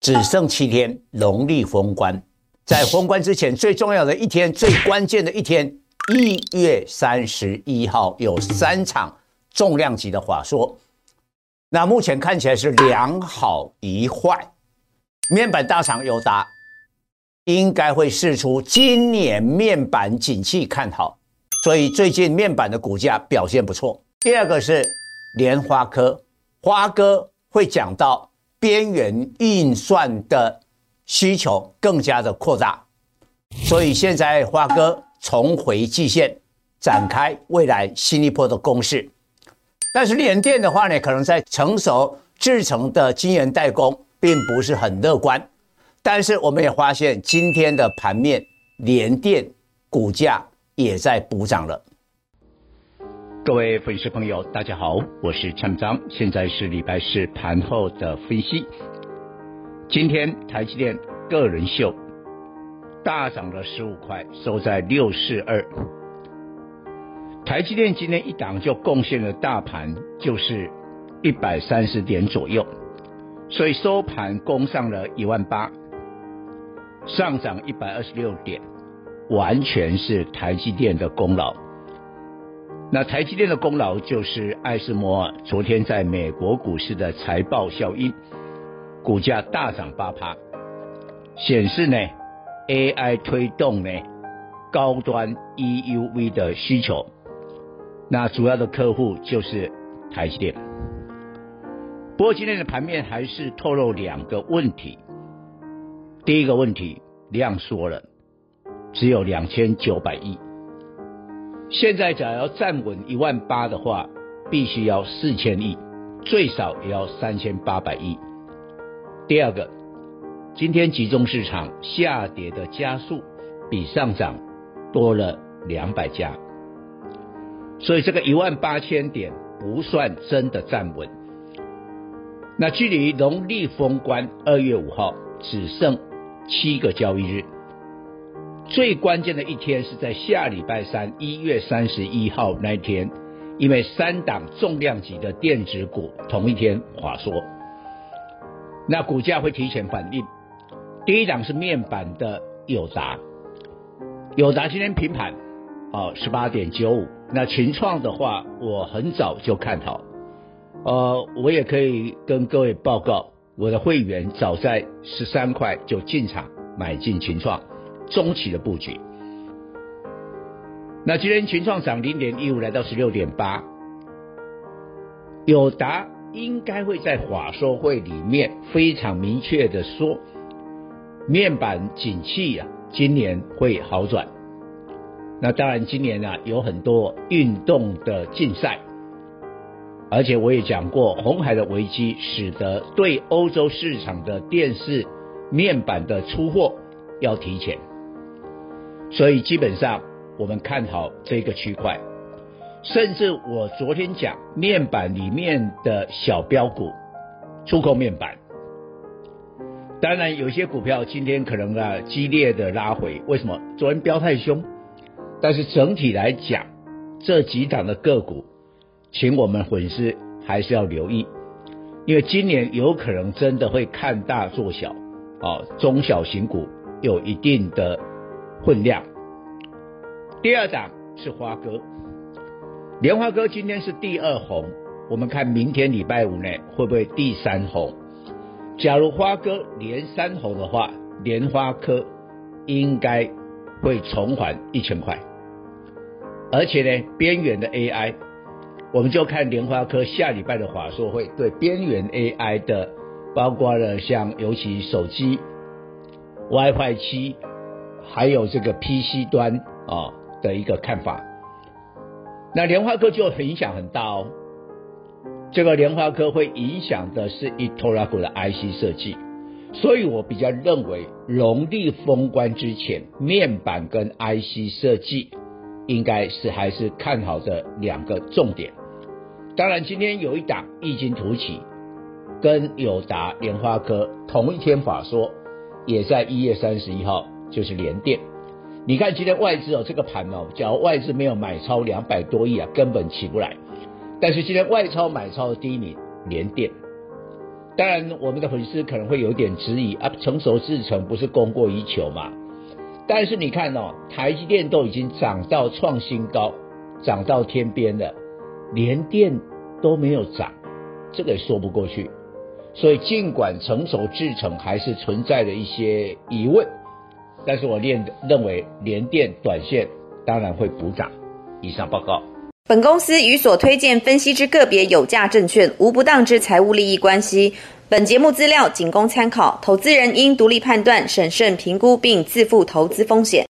只剩七天，农历封关，在封关之前最重要的一天，最关键的一天，一月三十一号有三场重量级的法说。那目前看起来是两好一坏，面板大厂友达应该会释出今年面板景气看好，所以最近面板的股价表现不错。第二个是联发科，花哥会讲到。边缘运算的需求更加的扩大，所以现在花哥重回季线，展开未来新一波的攻势。但是联电的话呢，可能在成熟制程的晶圆代工并不是很乐观。但是我们也发现今天的盘面，联电股价也在补涨了。各位粉丝朋友，大家好，我是陈章，现在是礼拜四盘后的分析。今天台积电个人秀大涨了十五块，收在六四二。台积电今天一档就贡献了大盘就是一百三十点左右，所以收盘攻上了一万八，上涨一百二十六点，完全是台积电的功劳。那台积电的功劳就是艾斯摩尔昨天在美国股市的财报效应，股价大涨八趴，显示呢 AI 推动呢高端 EUV 的需求，那主要的客户就是台积电。不过今天的盘面还是透露两个问题，第一个问题量缩了，只有两千九百亿。现在假如要站稳一万八的话，必须要四千亿，最少也要三千八百亿。第二个，今天集中市场下跌的加速比上涨多了两百家，所以这个一万八千点不算真的站稳。那距离农历封关二月五号只剩七个交易日。最关键的一天是在下礼拜三，一月三十一号那天，因为三档重量级的电子股同一天华说，那股价会提前反应。第一档是面板的友达，友达今天平盘，哦，十八点九五。那群创的话，我很早就看好，呃，我也可以跟各位报告，我的会员早在十三块就进场买进群创。中期的布局，那今天群创涨零点一五，来到十六点八。友达应该会在法说会里面非常明确的说，面板景气啊，今年会好转。那当然，今年啊有很多运动的竞赛，而且我也讲过，红海的危机使得对欧洲市场的电视面板的出货要提前。所以基本上，我们看好这个区块，甚至我昨天讲面板里面的小标股，出口面板。当然，有些股票今天可能啊激烈的拉回，为什么？昨天飙太凶。但是整体来讲，这几档的个股，请我们粉丝还是要留意，因为今年有可能真的会看大做小，啊，中小型股有一定的。混量。第二档是花哥，莲花哥今天是第二红，我们看明天礼拜五呢会不会第三红？假如花哥连三红的话，莲花科应该会重返一千块。而且呢，边缘的 AI，我们就看莲花科下礼拜的法说会对边缘 AI 的，包括了像尤其手机、WiFi 七。还有这个 PC 端啊的一个看法，那联发科就影响很大哦。这个联发科会影响的是 eToro 的 IC 设计，所以我比较认为农历封关之前，面板跟 IC 设计应该是还是看好的两个重点。当然，今天有一档异军突起，跟友达、联发科同一天法说，也在一月三十一号。就是联电，你看今天外资哦，这个盘哦，假如外资没有买超两百多亿啊，根本起不来。但是今天外超买超的第一名联电，当然，我们的粉丝可能会有点质疑啊，成熟制程不是供过于求嘛？但是你看哦，台积电都已经涨到创新高，涨到天边了，连电都没有涨，这个也说不过去。所以尽管成熟制程还是存在着一些疑问，但是我认认为联电短线当然会补涨。以上报告。本公司与所推荐分析之个别有价证券无不当之财务利益关系。本节目资料仅供参考，投资人应独立判断、审慎评估并自负投资风险。